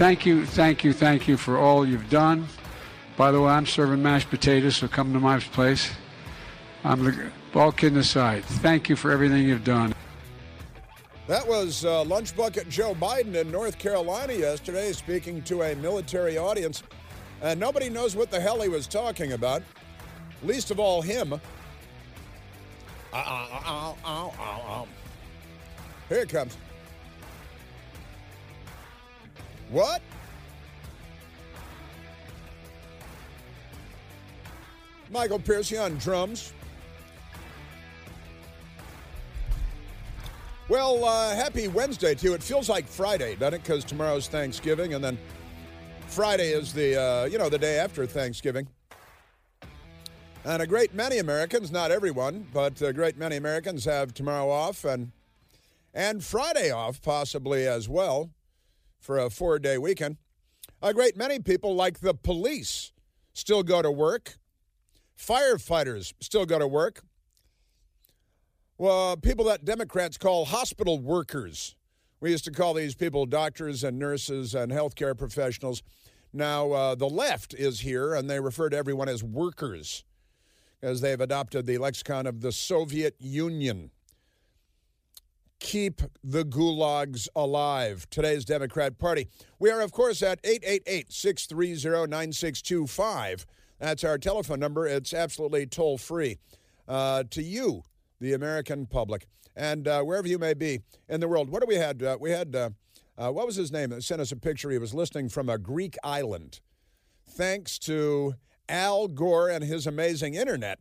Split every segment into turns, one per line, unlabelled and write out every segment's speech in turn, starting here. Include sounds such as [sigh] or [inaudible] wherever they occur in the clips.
Thank you, thank you, thank you for all you've done. By the way, I'm serving mashed potatoes, so come to my place. I'm the, all kidding aside. Thank you for everything you've done.
That was uh, Lunch Bucket Joe Biden in North Carolina yesterday, speaking to a military audience. And nobody knows what the hell he was talking about, least of all him. Ow, ow, ow, Here it comes. What? Michael Piercy on drums. Well, uh, happy Wednesday to you. It feels like Friday, doesn't it? Because tomorrow's Thanksgiving, and then Friday is the uh, you know the day after Thanksgiving. And a great many Americans, not everyone, but a great many Americans have tomorrow off and and Friday off, possibly as well, for a four-day weekend. A great many people, like the police, still go to work. Firefighters still go to work. Well, people that Democrats call hospital workers. We used to call these people doctors and nurses and healthcare professionals. Now, uh, the left is here and they refer to everyone as workers as they've adopted the lexicon of the Soviet Union. Keep the gulags alive. Today's Democrat Party. We are, of course, at 888 630 9625. That's our telephone number. It's absolutely toll free. Uh, to you, the American public, and uh, wherever you may be in the world. What do we had? Uh, we had, uh, uh what was his name that sent us a picture? He was listening from a Greek island. Thanks to Al Gore and his amazing internet.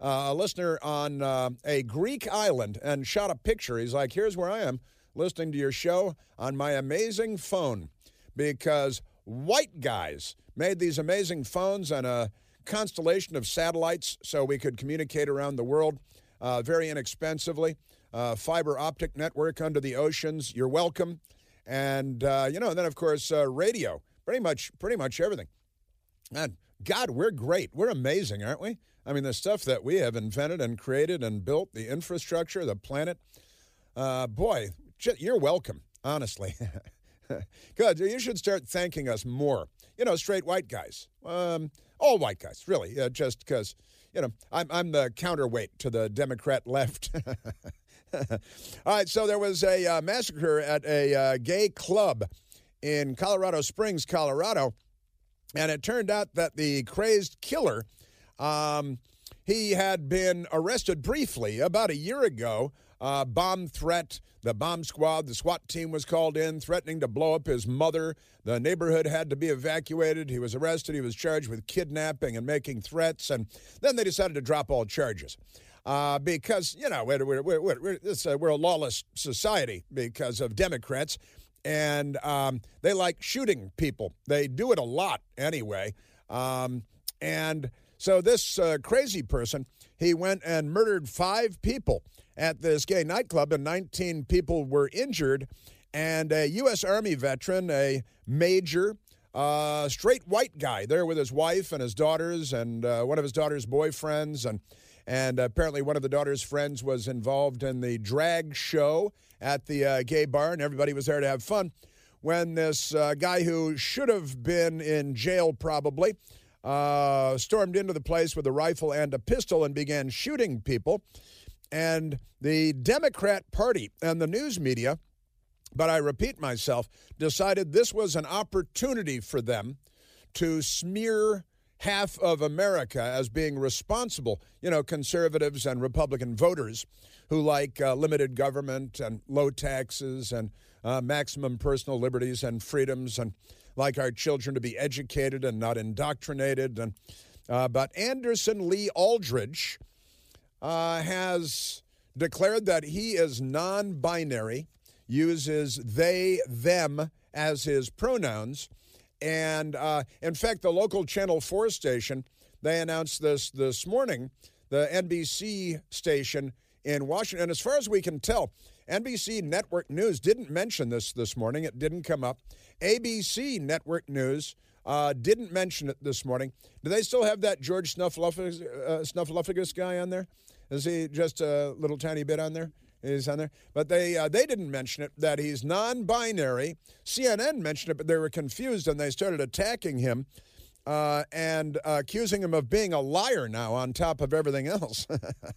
Uh, a listener on uh, a Greek island and shot a picture. He's like, here's where I am listening to your show on my amazing phone because white guys made these amazing phones and a constellation of satellites so we could communicate around the world uh, very inexpensively. Uh, fiber optic network under the oceans. You're welcome. And uh, you know, and then of course uh, radio. Pretty much, pretty much everything. And God, we're great. We're amazing, aren't we? I mean, the stuff that we have invented and created and built, the infrastructure, the planet. Uh, boy, you're welcome. Honestly. [laughs] Good. You should start thanking us more. You know, straight white guys. Um, all white guys, really. Uh, just because you know, I'm, I'm the counterweight to the Democrat left. [laughs] All right, so there was a uh, massacre at a uh, gay club in Colorado Springs, Colorado, and it turned out that the crazed killer, um, he had been arrested briefly about a year ago. Uh, bomb threat. The bomb squad, the SWAT team was called in, threatening to blow up his mother. The neighborhood had to be evacuated. He was arrested. He was charged with kidnapping and making threats. And then they decided to drop all charges. Uh, because, you know, we're, we're, we're, we're, a, we're a lawless society because of Democrats. And um, they like shooting people. They do it a lot anyway. Um, and so this uh, crazy person, he went and murdered five people at this gay nightclub, and 19 people were injured and a U.S. Army veteran, a major, uh, straight white guy there with his wife and his daughters and uh, one of his daughter's boyfriends. And, and apparently, one of the daughter's friends was involved in the drag show at the uh, gay bar, and everybody was there to have fun. When this uh, guy who should have been in jail probably uh, stormed into the place with a rifle and a pistol and began shooting people. And the Democrat Party and the news media but I repeat myself, decided this was an opportunity for them to smear half of America as being responsible, you know, conservatives and Republican voters who like uh, limited government and low taxes and uh, maximum personal liberties and freedoms and like our children to be educated and not indoctrinated. And, uh, but Anderson Lee Aldrich uh, has declared that he is non binary uses they, them as his pronouns. And uh, in fact, the local Channel 4 station, they announced this this morning, the NBC station in Washington. And as far as we can tell, NBC Network News didn't mention this this morning. It didn't come up. ABC Network News uh, didn't mention it this morning. Do they still have that George Snuffleupagus, uh, Snuffleupagus guy on there? Is he just a little tiny bit on there? Is on there, but they uh, they didn't mention it that he's non-binary. CNN mentioned it, but they were confused and they started attacking him uh, and uh, accusing him of being a liar now on top of everything else.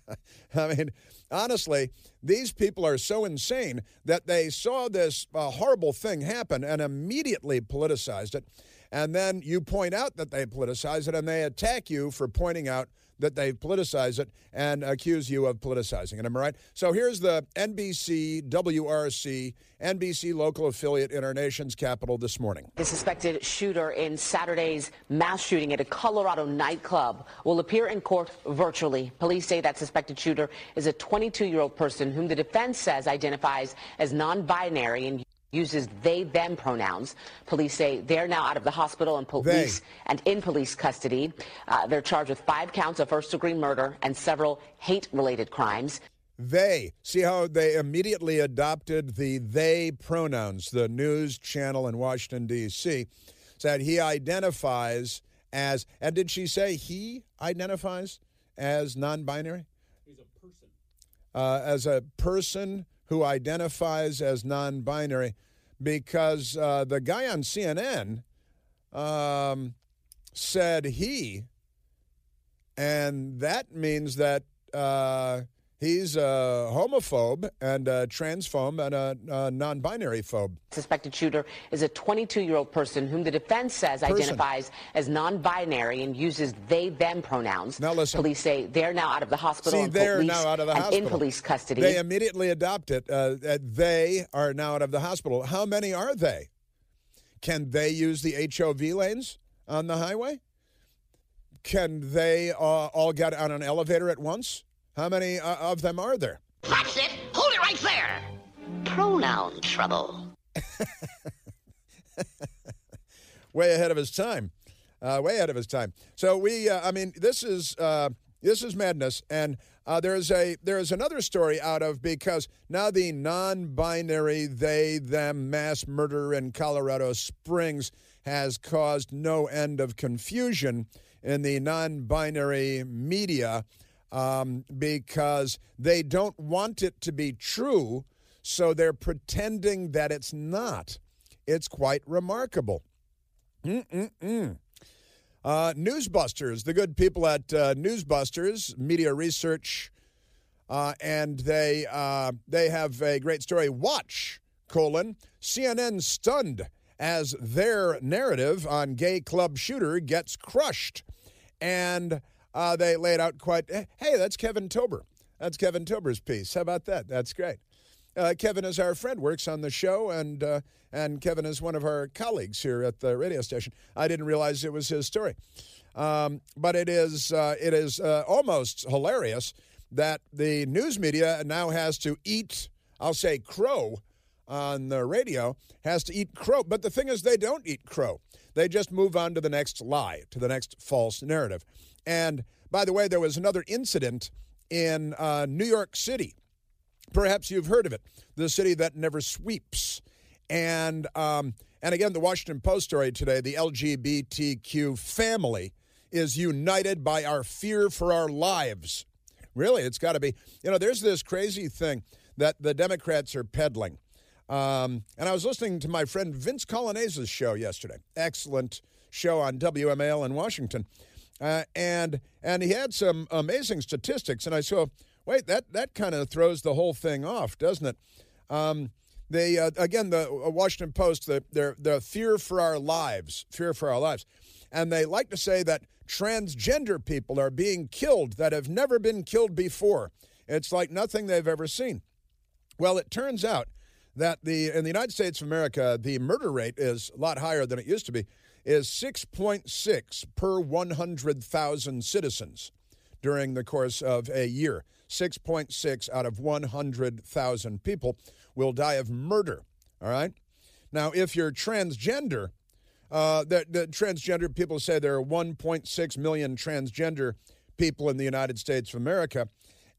[laughs] I mean, honestly, these people are so insane that they saw this uh, horrible thing happen and immediately politicized it. And then you point out that they politicize it and they attack you for pointing out that they politicize it and accuse you of politicizing it. Am I right? So here's the NBC WRC NBC local affiliate in our nation's capital this morning.
The suspected shooter in Saturday's mass shooting at a Colorado nightclub will appear in court virtually. Police say that suspected shooter is a 22-year-old person whom the defense says identifies as non-binary and uses they them pronouns. Police say they're now out of the hospital and police
they.
and in police custody. Uh, they're charged with five counts of first degree murder and several hate related crimes.
They. See how they immediately adopted the they pronouns. The news channel in washington d.c said he identifies as and did she say he identifies as non-binary?
He's a person.
Uh, as a person who identifies as non binary because uh, the guy on CNN um, said he, and that means that uh, He's a homophobe and a transphobe and a, a non-binary phobe.
Suspected shooter is a 22-year-old person whom the defense says person. identifies as non-binary and uses they/them pronouns.
Now listen.
Police say they're now out of the hospital.
See, they're now out of the hospital.
in police custody.
They immediately adopt it. Uh, they are now out of the hospital. How many are they? Can they use the HOV lanes on the highway? Can they uh, all get on an elevator at once? How many uh, of them are there?
That's it. Hold it right there. Pronoun trouble. [laughs]
way ahead of his time. Uh, way ahead of his time. So we, uh, I mean, this is uh, this is madness, and uh, there is a there is another story out of because now the non-binary they them mass murder in Colorado Springs has caused no end of confusion in the non-binary media um, because they don't want it to be true, so they're pretending that it's not. It's quite remarkable. Mm-mm-mm. Uh, Newsbusters, the good people at uh, Newsbusters Media Research, uh, and they uh, they have a great story. Watch colon CNN stunned as their narrative on gay club shooter gets crushed, and uh, they laid out quite, hey, that's Kevin Tober. That's Kevin Tober's piece. How about that? That's great. Uh, Kevin is our friend, works on the show, and uh, and Kevin is one of our colleagues here at the radio station. I didn't realize it was his story, um, but it is uh, it is uh, almost hilarious that the news media now has to eat, I'll say, crow on the radio, has to eat crow. But the thing is, they don't eat crow. They just move on to the next lie, to the next false narrative. And by the way, there was another incident in uh, New York City. Perhaps you've heard of it, the city that never sweeps. And um, and again, the Washington Post story today: the LGBTQ family is united by our fear for our lives. Really, it's got to be. You know, there's this crazy thing that the Democrats are peddling. Um, and I was listening to my friend Vince Coglianese's show yesterday. Excellent show on WMAL in Washington. Uh, and and he had some amazing statistics, and I saw, wait, that that kind of throws the whole thing off, doesn't it? Um, they uh, again, the uh, Washington Post, the the the fear for our lives, fear for our lives, and they like to say that transgender people are being killed that have never been killed before. It's like nothing they've ever seen. Well, it turns out that the in the United States of America, the murder rate is a lot higher than it used to be is 6.6 per 100,000 citizens during the course of a year. 6.6 out of 100,000 people will die of murder. All right? Now, if you're transgender, uh, the, the transgender people say there are 1.6 million transgender people in the United States of America,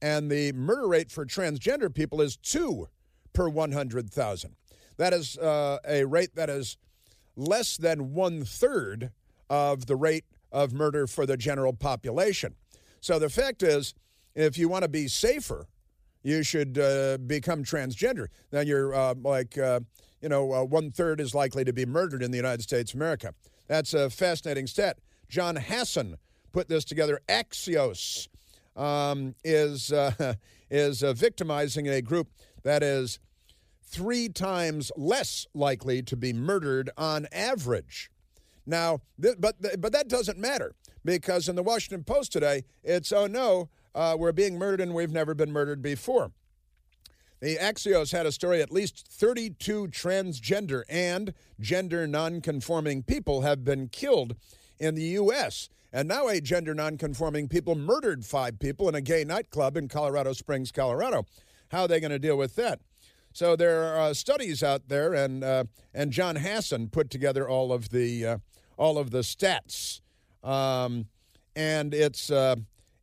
and the murder rate for transgender people is 2 per 100,000. That is uh, a rate that is less than one third of the rate of murder for the general population. So the fact is, if you want to be safer, you should uh, become transgender. Then you're uh, like, uh, you know, uh, one third is likely to be murdered in the United States of America. That's a fascinating stat. John Hassan put this together. Axios um, is uh, [laughs] is uh, victimizing a group that is three times less likely to be murdered on average. Now, th- but th- but that doesn't matter because in the Washington Post today, it's oh no, uh, we're being murdered and we've never been murdered before. The Axios had a story at least 32 transgender and gender nonconforming people have been killed in the U.S. And now a gender nonconforming people murdered five people in a gay nightclub in Colorado Springs, Colorado. How are they going to deal with that? So there are uh, studies out there, and uh, and John Hassan put together all of the uh, all of the stats, um, and it's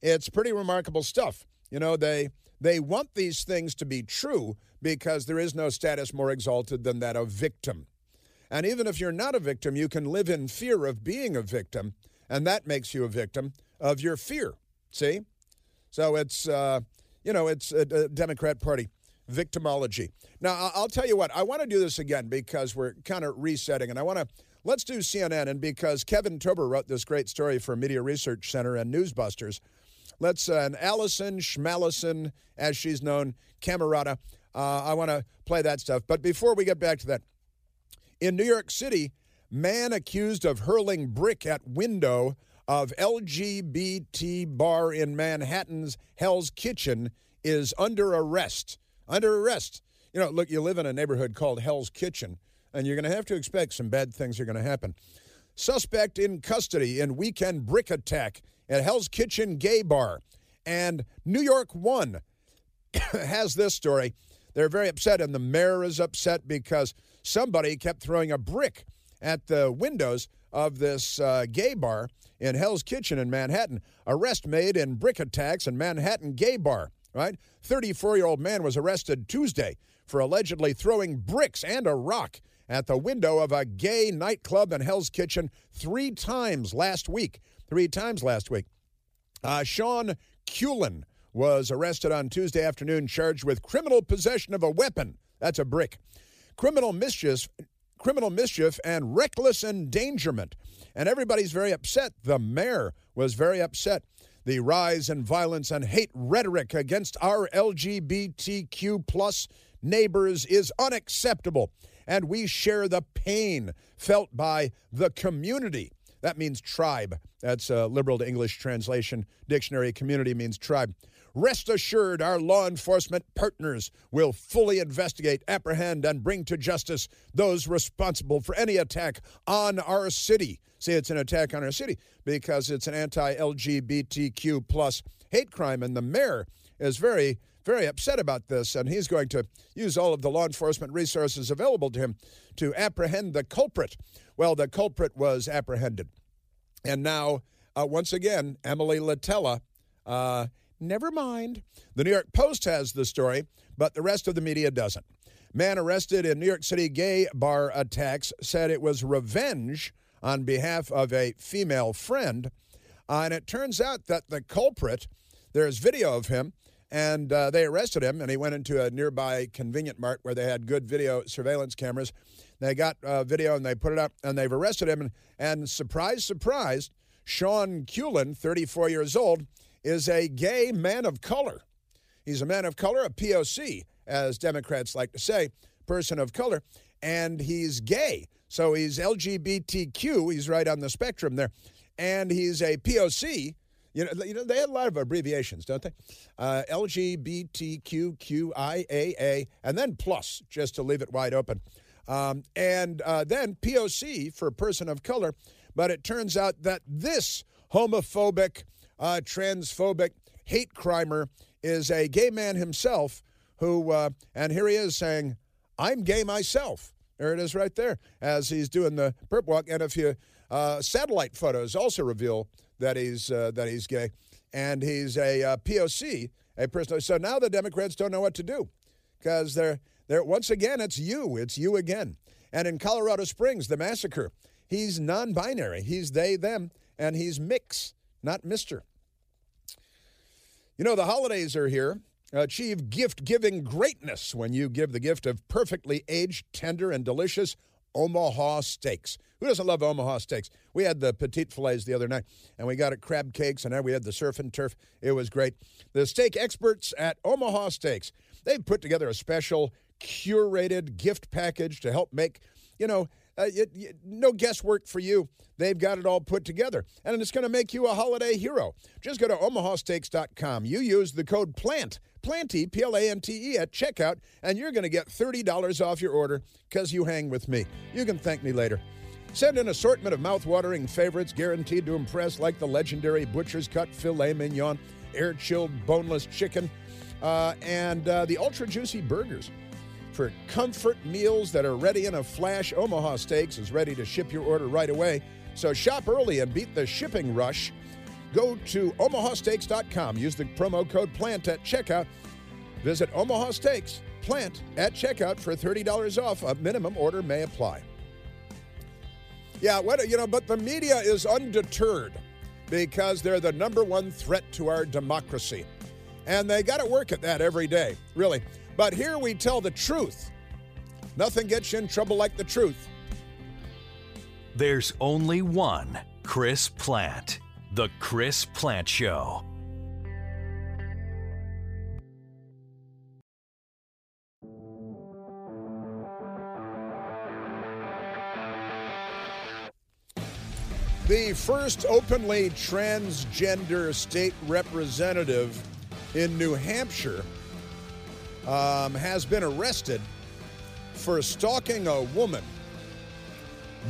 it's pretty remarkable stuff. You know, they they want these things to be true because there is no status more exalted than that of victim. And even if you're not a victim, you can live in fear of being a victim, and that makes you a victim of your fear. See? So it's, uh, you know, it's a, a Democrat Party victimology. Now, I'll tell you what, I want to do this again because we're kind of resetting, and I want to let's do CNN. And because Kevin Tober wrote this great story for Media Research Center and Newsbusters, let's, uh, and Allison Schmallison, as she's known, Camerota, uh, I want to play that stuff. But before we get back to that, in New York City, man accused of hurling brick at window of LGBT bar in Manhattan's Hell's Kitchen is under arrest. Under arrest. You know, look, you live in a neighborhood called Hell's Kitchen, and you're going to have to expect some bad things are going to happen. Suspect in custody in weekend brick attack at Hell's Kitchen Gay Bar. And New York One [coughs] has this story. They're very upset, and the mayor is upset because somebody kept throwing a brick at the windows of this uh, gay bar in Hell's Kitchen in Manhattan. Arrest made in brick attacks in Manhattan gay bar, right? 34 year old man was arrested Tuesday for allegedly throwing bricks and a rock at the window of a gay nightclub in Hell's Kitchen three times last week. Three times last week. Uh, Sean Cullen was arrested on Tuesday afternoon, charged with criminal possession of a weapon. That's a brick criminal mischief, criminal mischief and reckless endangerment. And everybody's very upset. The mayor was very upset. The rise in violence and hate rhetoric against our LGBTQ plus neighbors is unacceptable, and we share the pain felt by the community. That means tribe. That's a liberal to English translation. Dictionary community means tribe. Rest assured, our law enforcement partners will fully investigate, apprehend, and bring to justice those responsible for any attack on our city. See, it's an attack on our city because it's an anti-LGBTQ plus hate crime, and the mayor is very, very upset about this, and he's going to use all of the law enforcement resources available to him to apprehend the culprit. Well, the culprit was apprehended, and now, uh, once again, Emily Litella. Uh, Never mind. The New York Post has the story, but the rest of the media doesn't. Man arrested in New York City gay bar attacks said it was revenge on behalf of a female friend. Uh, and it turns out that the culprit, there's video of him, and uh, they arrested him, and he went into a nearby convenient mart where they had good video surveillance cameras. They got uh, video and they put it up, and they've arrested him. And, and surprise, surprise, Sean Cullen, 34 years old, is a gay man of color. He's a man of color, a POC, as Democrats like to say, person of color, and he's gay. So he's LGBTQ. He's right on the spectrum there, and he's a POC. You know, you know they have a lot of abbreviations, don't they? Uh, LGBTQQIAA, and then plus, just to leave it wide open. Um, and uh, then POC for person of color. But it turns out that this homophobic, uh, transphobic hate crimer is a gay man himself who, uh, and here he is saying, I'm gay myself. There it is right there as he's doing the perp walk. And if you, uh, satellite photos also reveal that he's, uh, that he's gay. And he's a uh, POC, a person. So now the Democrats don't know what to do because they're, they're, once again, it's you. It's you again. And in Colorado Springs, the massacre, he's non binary. He's they, them, and he's mix, not Mr. You know, the holidays are here, Achieve gift giving greatness when you give the gift of perfectly aged, tender, and delicious Omaha steaks. Who doesn't love Omaha steaks? We had the petite fillets the other night, and we got it crab cakes, and now we had the surf and turf. It was great. The steak experts at Omaha Steaks, they've put together a special curated gift package to help make, you know, uh, it, it, no guesswork for you. They've got it all put together, and it's going to make you a holiday hero. Just go to omahasteaks.com. You use the code PLANT, PLANTY, P L A N T E, at checkout, and you're going to get $30 off your order because you hang with me. You can thank me later. Send an assortment of mouth-watering favorites guaranteed to impress, like the legendary Butcher's Cut Filet Mignon, air-chilled boneless chicken, uh, and uh, the ultra-juicy burgers. For comfort meals that are ready in a flash, Omaha Steaks is ready to ship your order right away. So shop early and beat the shipping rush. Go to omahasteaks.com. Use the promo code PLANT at checkout. Visit Omaha Steaks, plant at checkout for $30 off. A minimum order may apply. Yeah, what you know, but the media is undeterred because they're the number one threat to our democracy. And they got to work at that every day, really. But here we tell the truth. Nothing gets you in trouble like the truth.
There's only one Chris Plante. The Chris Plante Show.
The first openly transgender state representative in New Hampshire um, has been arrested for stalking a woman.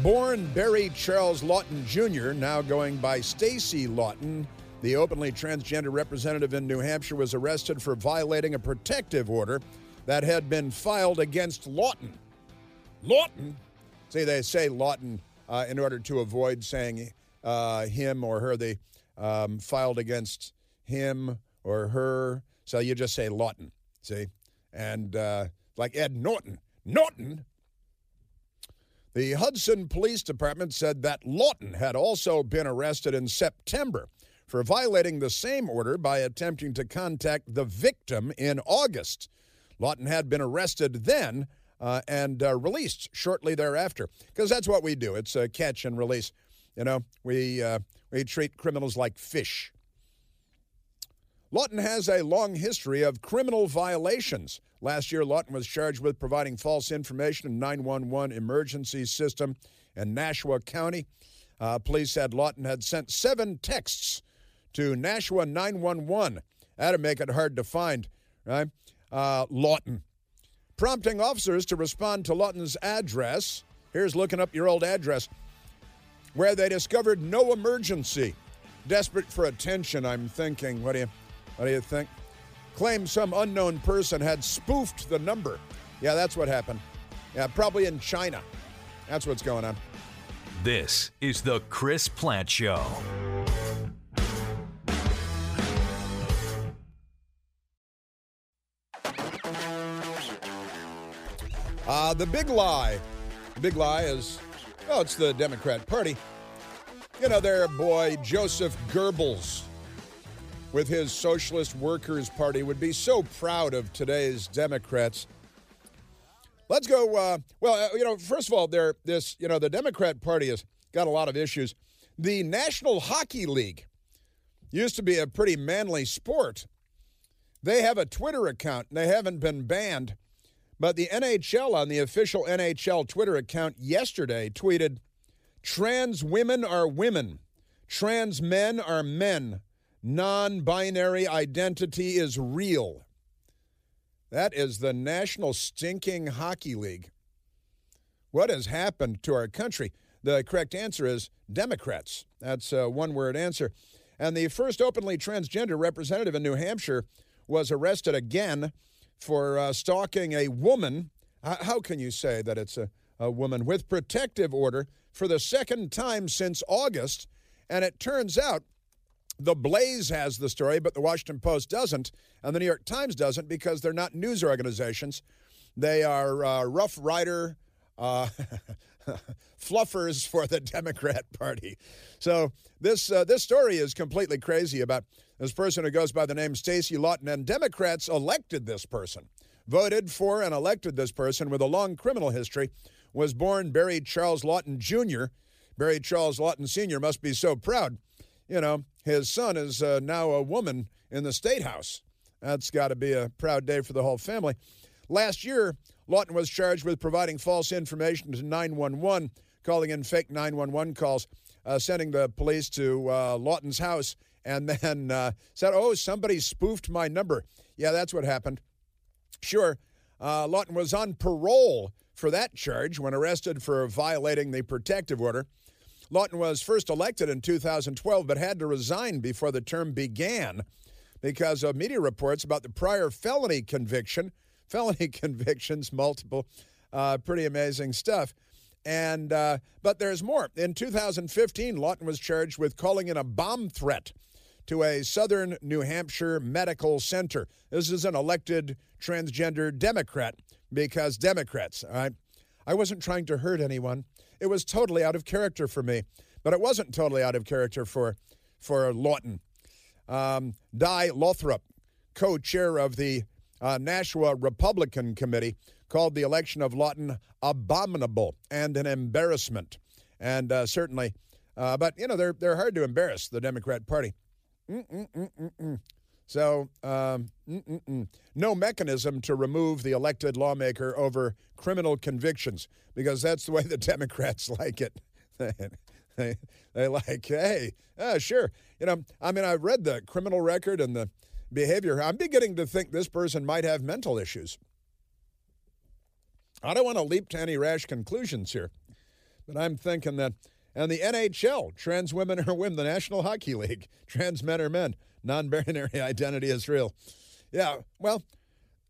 Born Barry Charles Laughton Jr., now going by Stacie Laughton, the openly transgender representative in New Hampshire was arrested for violating a protective order that had been filed against Laughton. Laughton? See, they say Laughton uh, in order to avoid saying uh, him or her. They um, filed against him or her. So you just say Laughton, see? And uh, like Ed Norton. Norton? The Hudson Police Department said that Laughton had also been arrested in September for violating the same order by attempting to contact the victim in August. Laughton had been arrested then uh, and uh, released shortly thereafter because that's what we do. It's a catch and release. You know, we uh, we treat criminals like fish. Laughton has a long history of criminal violations. Last year, Laughton was charged with providing false information in 911 emergency system in Nashua County. Uh, police said Laughton had sent seven texts to Nashua 911. That'd make it hard to find, right? Uh, Laughton. Prompting officers to respond to Laughton's address. Here's looking up your old address, where they discovered no emergency. Desperate for attention, I'm thinking. What do you, what do you think? Claims some unknown person had spoofed the number. Yeah, that's what happened. Yeah, probably in China. That's what's going on.
This is the Chris Plante Show.
Uh, the big lie. The big lie is, oh, it's the Democrat Party. You know, their boy Joseph Goebbels with his Socialist Workers Party would be so proud of today's Democrats. Let's go. Uh, well, uh, you know, first of all, there this you know the Democrat Party has got a lot of issues. The National Hockey League used to be a pretty manly sport. They have a Twitter account and they haven't been banned. But the NHL on the official NHL Twitter account yesterday tweeted Trans women are women, trans men are men, non binary identity is real. That is the National Stinking Hockey League. What has happened to our country? The correct answer is Democrats. That's a one word answer. And the first openly transgender representative in New Hampshire was arrested again for uh, stalking a woman. How can you say that it's a, a woman with protective order for the second time since August? And it turns out the Blaze has the story, but the Washington Post doesn't, and the New York Times doesn't because they're not news organizations. They are uh, Rough Rider uh, [laughs] fluffers for the Democrat Party. So this uh, this story is completely crazy about this person who goes by the name Stacie Laughton, and Democrats elected this person, voted for and elected this person with a long criminal history. Was born Barry Charles Laughton Jr. Barry Charles Laughton Sr. must be so proud. You know, his son is uh, now a woman in the state house. That's got to be a proud day for the whole family. Last year, Laughton was charged with providing false information to 911, calling in fake 911 calls, uh, sending the police to uh, Laughton's house, and [laughs] then uh, said, Oh, somebody spoofed my number. Yeah, that's what happened. Sure, uh, Laughton was on parole for that charge when arrested for violating the protective order. Laughton was first elected in 2012 but had to resign before the term began because of media reports about the prior felony conviction. [laughs] Felony convictions, multiple, uh, pretty amazing stuff. And uh, but there's more. In 2015, Laughton was charged with calling in a bomb threat to a southern New Hampshire medical center. This is an elected transgender Democrat because Democrats. All right, I wasn't trying to hurt anyone. It was totally out of character for me, but it wasn't totally out of character for for Laughton. Um, Di Lothrop, co-chair of the uh, Nashua Republican Committee, called the election of Laughton abominable and an embarrassment, and uh, certainly, uh, but you know they're they're hard to embarrass the Democrat Party. Mm-mm-mm-mm-mm. So, um, no mechanism to remove the elected lawmaker over criminal convictions because that's the way the [laughs] Democrats like it. [laughs] they, they like, hey, uh, sure. You know, I mean, I've read the criminal record and the behavior. I'm beginning to think this person might have mental issues. I don't want to leap to any rash conclusions here, but I'm thinking that, and the NHL, trans women are women, the National Hockey League, [laughs] trans men are men non binary [laughs] identity is real. Yeah, well,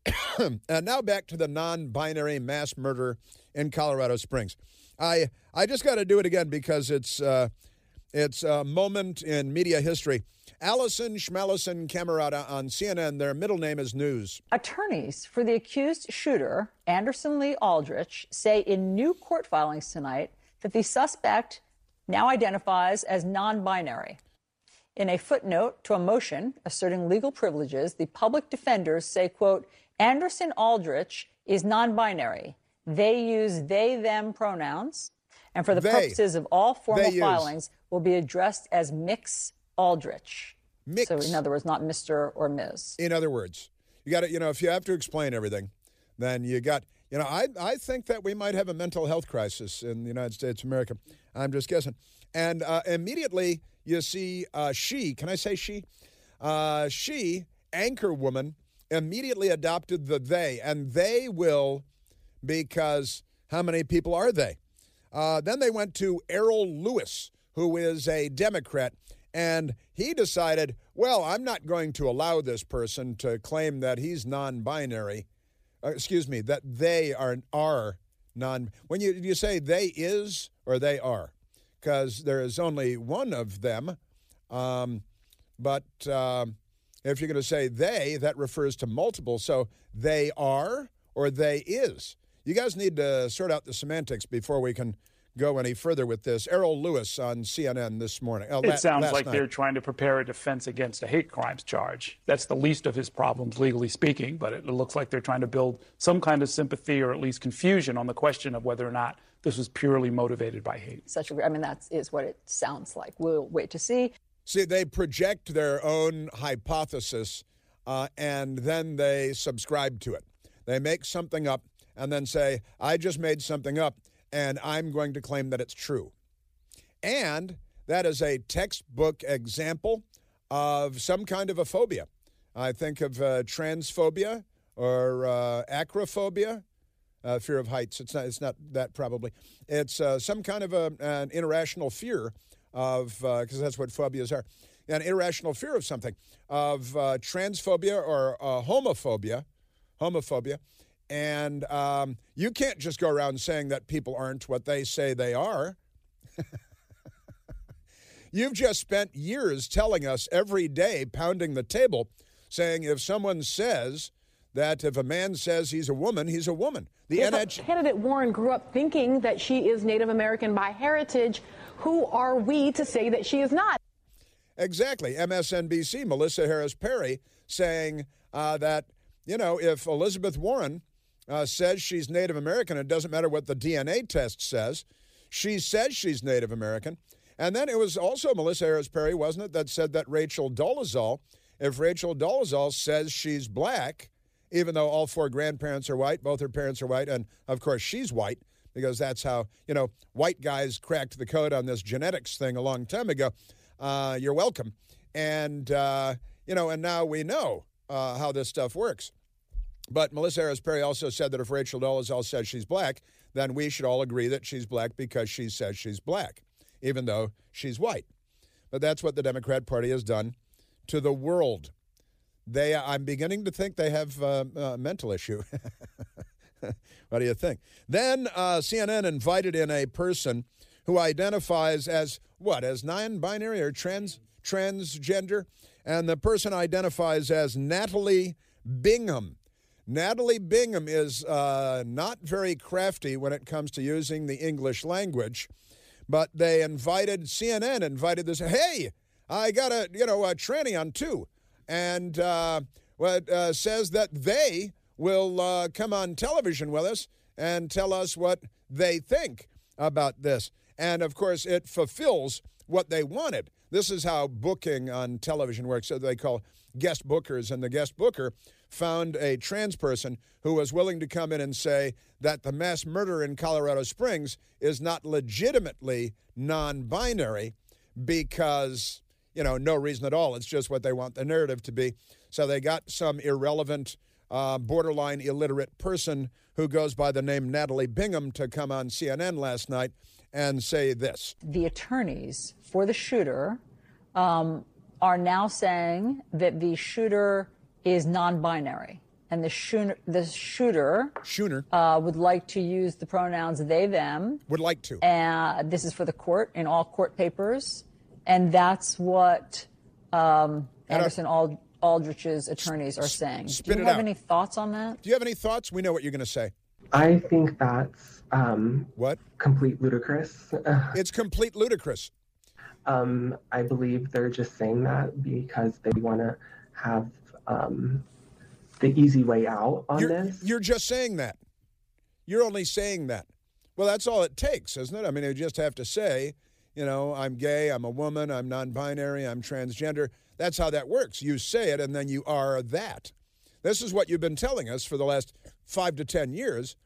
[coughs] and now back to the non binary mass murder in Colorado Springs. I, I just got to do it again because it's, uh, it's a moment in media history. Allison Schmallison Camerota on CNN. Their middle name is News.
Attorneys for the accused shooter, Anderson Lee Aldrich, say in new court filings tonight that the suspect now identifies as non binary. In a footnote to a motion asserting legal privileges, the public defenders say, quote, Anderson Aldrich is non-binary. They use they, them pronouns, and for the
They.
purposes of all formal
use.
filings, will be addressed as Mix Aldrich.
Mix.
So, in other words, not Mr. or Ms.
In other words, you got to, you know, if you have to explain everything, then you got, you know, I, I think that we might have a mental health crisis in the United States of America. I'm just guessing. And uh, immediately you see uh, she, can I say she? Uh, she, anchor woman, immediately adopted the they, and they will because how many people are they? Uh, then they went to Errol Louis, who is a Democrat, and he decided, well, I'm not going to allow this person to claim that he's non binary. Uh, excuse me, that they are, are non. When you, you say they is or they are, because there is only one of them. Um, but um, if you're going to say they, that refers to multiple. So they are or they is. You guys need to sort out the semantics before we can go any further with this. Errol Louis on CNN this morning. La-
It sounds like
night.
they're trying to prepare a defense against a hate crimes charge. That's the least of his problems, legally speaking, but it looks like they're trying to build some kind of sympathy or at least confusion on the question of whether or not this was purely motivated by hate.
Such a, I mean, that is what it sounds like. We'll wait to see.
See, they project their own hypothesis uh, and then they subscribe to it. They make something up and then say, I just made something up and I'm going to claim that it's true. And that is a textbook example of some kind of a phobia. I think of uh, transphobia or uh, acrophobia, uh, fear of heights. It's not. It's not that probably. It's uh, some kind of a, an irrational fear of because that's what phobias are. An irrational fear of something of uh, transphobia or uh, homophobia, homophobia, and um, you can't just go around saying that people aren't what they say they are. [laughs] You've just spent years telling us every day, pounding the table, saying if someone says that if a man says he's a woman, he's a woman. The NH-
candidate Warren grew up thinking that she is Native American by heritage, who are we to say that she is not?
Exactly. MSNBC, Melissa Harris Perry, saying uh, that, you know, if Elizabeth Warren uh, says she's Native American, it doesn't matter what the DNA test says. She says she's Native American. And then it was also Melissa Harris Perry, wasn't it, that said that Rachel Dolezal, if Rachel Dolezal says she's black, even though all four grandparents are white, both her parents are white, and of course she's white, because that's how, you know, white guys cracked the code on this genetics thing a long time ago. Uh, you're welcome. And, uh, you know, and now we know uh, how this stuff works. But Melissa Harris Perry also said that if Rachel Dolezal says she's black, then we should all agree that she's black because she says she's black, even though she's white. But that's what the Democrat Party has done to the world. They, I'm beginning to think they have uh, a mental issue. [laughs] what do you think? Then uh, CNN invited in a person who identifies as what, as non-binary or trans transgender, and the person identifies as Natalie Bingham. Natalie Bingham is uh, not very crafty when it comes to using the English language, but they invited CNN invited this. Hey, I got a you know a tranny on too, and uh, what uh, says that they will uh, come on television with us and tell us what they think about this. And of course, it fulfills what they wanted. This is how booking on television works. So they call guest bookers, and the guest booker found a trans person who was willing to come in and say that the mass murder in Colorado Springs is not legitimately non binary because, you know, no reason at all. It's just what they want the narrative to be. So they got some irrelevant, uh, borderline illiterate person who goes by the name Natalie Bingham to come on CNN last night and say this.
The attorneys for the shooter um, are now saying that the shooter is non-binary, and the shooter, the shooter,
Schooner
uh, would like to use the pronouns they them.
would like to.
And this is for the court in all court papers, and that's what um,
And I-
Anderson Ald- Aldrich's attorneys are saying.
spit
Do
it
you have
out.
any thoughts on that?
Do you have any thoughts? We know what you're going to say.
I think that's um,
What?
complete ludicrous.
It's complete ludicrous.
Um, I believe they're just saying that because they want to have um, the easy way out on
You're,
this.
you're just saying that. You're only saying that. Well, that's all it takes, isn't it? I mean, you just have to say, you know, I'm gay, I'm a woman, I'm non binary, I'm transgender. That's how that works. You say it, and then you are that. This is what you've been telling us for the last five to 10 years.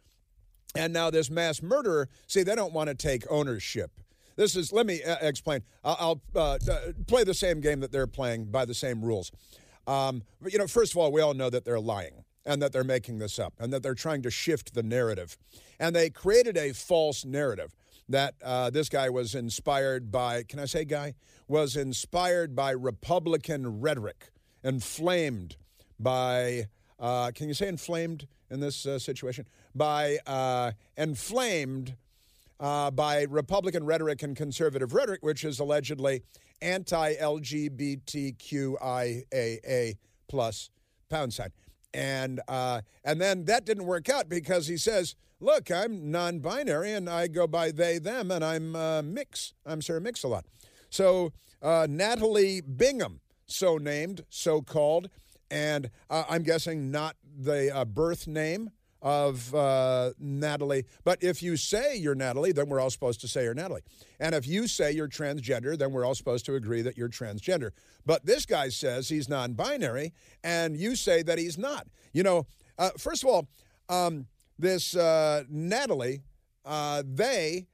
And now this mass murderer, see, they don't want to take ownership. This is, let me uh, explain. I'll, I'll uh, uh, play the same game that they're playing by the same rules. Um, but, you know, first of all, we all know that they're lying and that they're making this up and that they're trying to shift the narrative. And they created a false narrative that uh, this guy was inspired by, can I say guy? Was inspired by Republican rhetoric, inflamed by, uh, can you say inflamed in this uh, situation? By uh, inflamed uh, by Republican rhetoric and conservative rhetoric, which is allegedly anti-LGBTQIAA plus pound sign, and uh, and then that didn't work out because he says, "Look, I'm non-binary and I go by they them, and I'm uh, mix. I'm Sarah Mix a lot." So uh, Natalie Bingham, so named, so called, and uh, I'm guessing not the uh, birth name of uh, Natalie. But if you say you're Natalie, then we're all supposed to say you're Natalie. And if you say you're transgender, then we're all supposed to agree that you're transgender. But this guy says he's non binary, and you say that he's not. You know, uh, first of all, um, this uh, Natalie, uh, they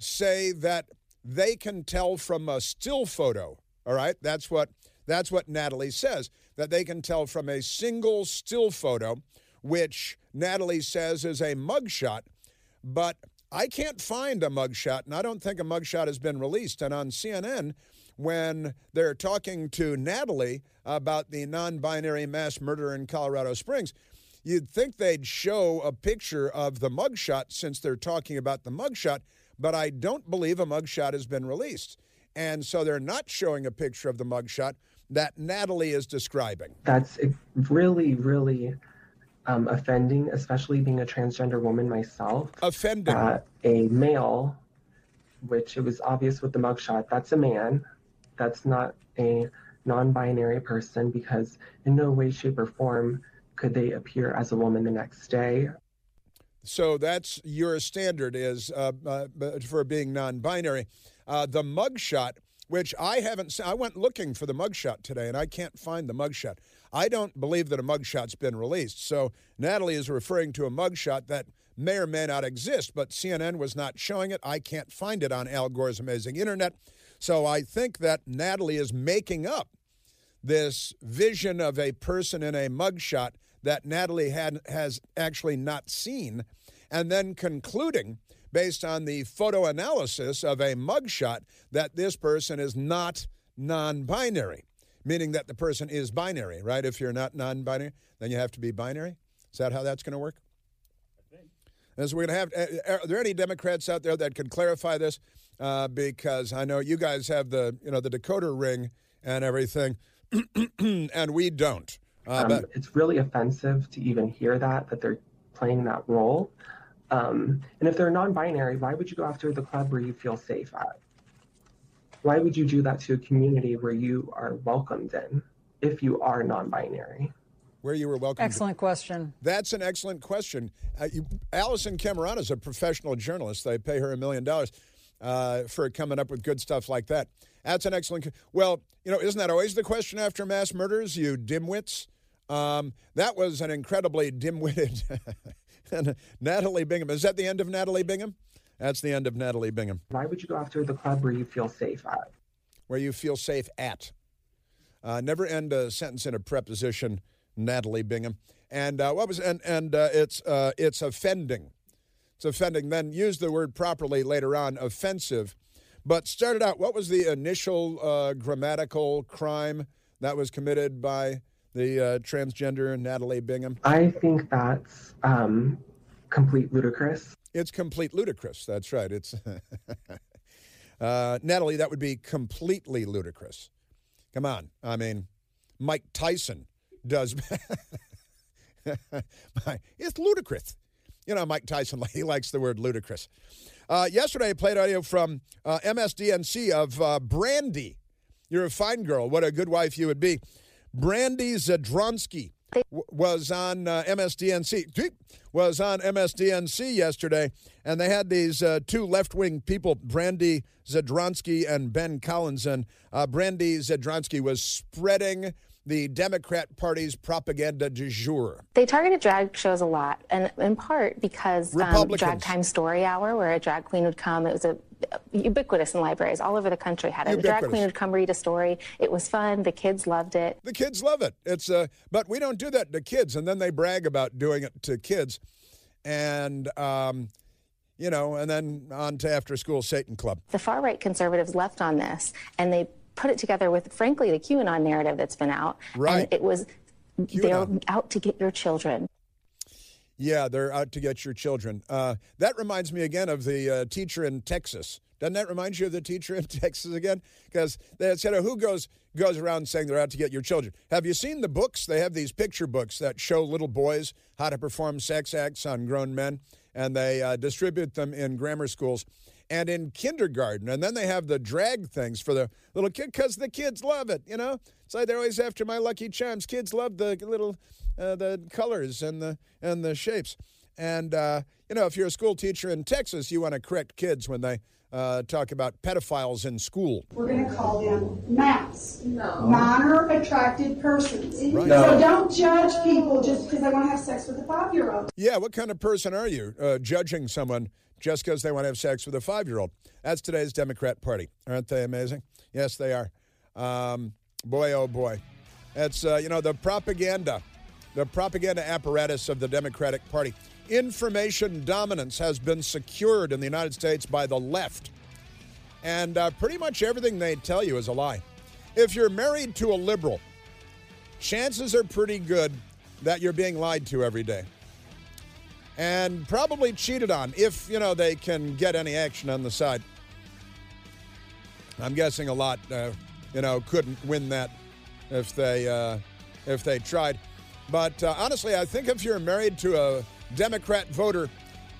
say that they can tell from a still photo. All right, that's what that's what Natalie says that they can tell from a single still photo, which Natalie says is a mugshot, but I can't find a mugshot, and I don't think a mugshot has been released. And on CNN, when they're talking to Natalie about the non-binary mass murder in Colorado Springs, You'd think they'd show a picture of the mugshot since they're talking about the mugshot, but I don't believe a mugshot has been released. And so they're not showing a picture of the mugshot. that Natalie is describing.
That's really, really um, offending, especially being a transgender woman myself.
Offending.
That a male, which it was obvious with the mugshot, that's a man. That's not a non binary person because in no way, shape, or form could they appear as a woman the next day.
So that's your standard is uh, uh, for being non-binary. Uh, the mugshot, which I haven't, I went looking for the mugshot today, and I can't find the mugshot. I don't believe that a mugshot's been released. So Natalie is referring to a mugshot that may or may not exist, but CNN was not showing it. I can't find it on Al Gore's amazing internet. So I think that Natalie is making up this vision of a person in a mugshot that Natalie had, has actually not seen, and then concluding, based on the photo analysis of a mugshot, that this person is not non binary, meaning that the person is binary, right? If you're not non binary, then you have to be binary. Is that how that's going to work? And so we're going to have. Uh, are there any Democrats out there that could clarify this? Uh, because I know you guys have the you know the decoder ring and everything, [clears throat] and we don't.
Uh, um, it's really offensive to even hear that that they're playing that role. Um, and if they're non-binary, why would you go after the club where you feel safe at? Why would you do that to a community where you are welcomed in if you are non-binary?
Where you were welcome.
Excellent question.
That's an excellent question. Uh, you, Alisyn Camerota is a professional journalist. They pay her a million dollars uh, for coming up with good stuff like that. That's an excellent. Well, you know, isn't that always the question after mass murders? You dimwits. Um, that was an incredibly dim-witted [laughs] [laughs] Natalie Bingham. Is that the end of Natalie Bingham? That's the end of Natalie Bingham.
Why would you go after the club where you feel safe at?
Where you feel safe at. Uh, never end a sentence in a preposition, Natalie Bingham. And uh, what was and and uh, it's uh, it's offending. It's offending. Then use the word properly later on, offensive. But started out. What was the initial uh, grammatical crime that was committed by the uh, transgender Natalie Bingham?
I think that's um, complete ludicrous.
It's complete ludicrous. That's right. It's [laughs] uh, Natalie. That would be completely ludicrous. Come on. I mean, Mike Tyson does. [laughs] it's ludicrous. You know, Mike Tyson, [laughs] he likes the word ludicrous. Uh, yesterday, I played audio from uh, MSDNC of uh, Brandy. You're a fine girl. What a good wife you would be. Brandy Zadrozny was on uh, MSDNC was on MSDNC yesterday, and they had these uh, two left wing people, Brandy Zadrozny and Ben Collins, and uh, Brandy Zadrozny was spreading the Democrat Party's propaganda du jour.
They targeted drag shows a lot, and in part because um, Drag Time Story Hour, where a drag queen would come, it was a ubiquitous in libraries all over the country had it. Ubiquitous. The drag queen would come read a story. It was fun. The kids loved it.
The kids love it. It's uh, but we don't do that to kids, and then they brag about doing it to kids, and um, you know, and then on to after school Satan Club.
The far right conservatives left on this, and they put it together with, frankly, the QAnon narrative that's been out.
Right.
And it was QAnon. they're out to get your children.
Yeah, they're out to get your children. Uh, that reminds me again of the uh, teacher in Texas. Doesn't that remind you of the teacher in [laughs] Texas again? Because they said, who goes goes around saying they're out to get your children? Have you seen the books? They have these picture books that show little boys how to perform sex acts on grown men, and they uh, distribute them in grammar schools and in kindergarten. And then they have the drag things for the little kid because the kids love it, you know? It's like they're always after my Lucky Charms. Kids love the little uh, the colors and the and the shapes. And uh, you know, if you're a school teacher in Texas, you want to correct kids when they uh, talk about pedophiles in school.
We're going to call them MAPS, no. minor attracted persons.
Right.
No. So don't judge people just because they want to have sex with a five-year-old.
Yeah, what kind of person are you uh, judging someone just because they want to have sex with a five-year-old? That's today's Democrat Party, aren't they amazing? Yes, they are. Um, boy, oh boy, it's uh, you know the propaganda the propaganda apparatus of the Democratic Party. Information dominance has been secured in the United States by the left. And uh, pretty much everything they tell you is a lie. If you're married to a liberal, chances are pretty good that you're being lied to every day. And probably cheated on if, you know, they can get any action on the side. I'm guessing a lot, uh, you know, couldn't win that if they uh, if they tried. But uh, honestly, I think if you're married to a Democrat voter,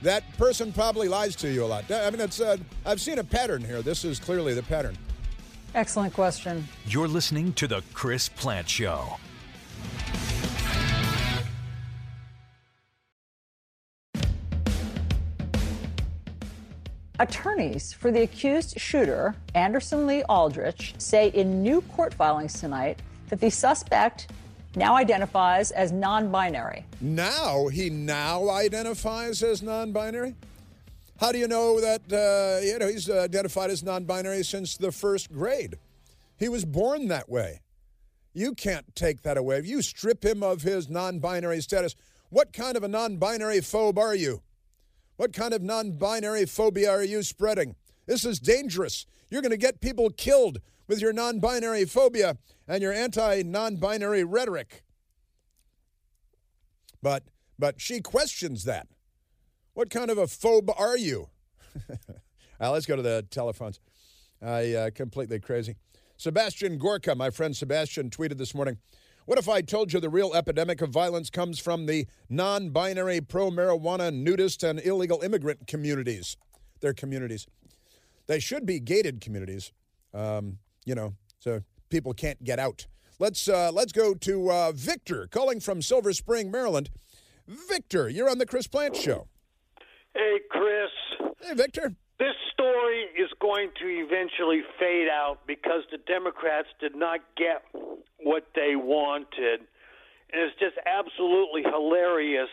that person probably lies to you a lot. I mean, it's uh, I've seen a pattern here. This is clearly the pattern.
Excellent question.
You're listening to the Chris Plante Show.
Attorneys for the accused shooter, Anderson Lee Aldrich, say in new court filings tonight that the suspect now identifies as non binary.
Now? He now identifies as non binary? How do you know that uh, you know he's identified as non binary since the first grade? He was born that way. You can't take that away. If you strip him of his non binary status, what kind of a non binary phobe are you? What kind of non binary phobia are you spreading? This is dangerous. You're going to get people killed with your non binary phobia and your anti non binary rhetoric. But, but she questions that. What kind of a phobe are you? [laughs] right, let's go to the telephones. I uh, completely crazy. Sebastian Gorka, my friend Sebastian, tweeted this morning. What if I told you the real epidemic of violence comes from the non binary, pro marijuana, nudist, and illegal immigrant communities? Their communities. They should be gated communities, um, you know, so people can't get out. Let's, uh, let's go to uh, Victor calling from Silver Spring, Maryland. Victor, you're on the Chris Plante Show.
Hey, Chris.
Hey, Victor.
This story is going to eventually fade out because the Democrats did not get what they wanted. And it's just absolutely hilarious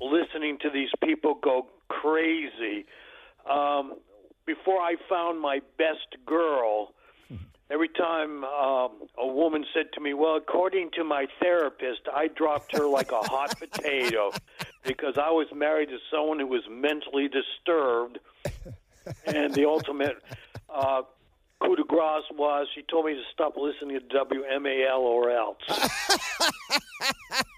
listening to these people go crazy. Um, before I found my best girl, every time um, a woman said to me, Well, according to my therapist, I dropped her like a hot [laughs] potato because I was married to someone who was mentally disturbed. And the ultimate uh, coup de grace was she told me to stop listening to WMAL or else.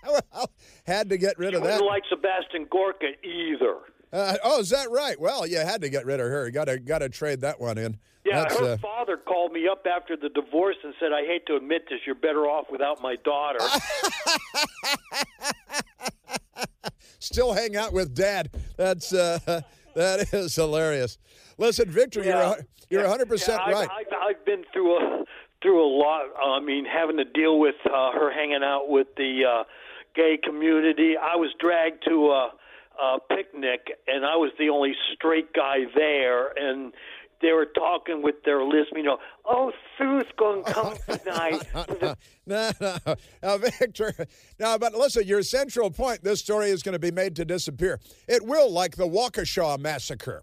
well, had to get rid
she
of that.
Like Sebastian Gorka either.
Uh, oh, is that right? Well, you had to get rid of her. Got to got to trade that one in.
Yeah,
That's,
her
uh,
father called me up after the divorce and said, "I hate to admit this, you're better off without my daughter." [laughs]
Still hang out with dad. That's uh, that [laughs] is hilarious. Listen, Victor,
Yeah.
you're you're 100 percent
yeah,
right.
I've, I've, I've been through a through a lot. I mean, having to deal with uh, her hanging out with the uh, gay community. I was dragged to a, a picnic, and I was the only straight guy there, and. They were talking with their list, you know. Oh, Sue's going to come tonight. [laughs]
no, no, no, Victor. No, but listen, your central point. This story is going to be made to disappear. It will, like the Waukesha massacre.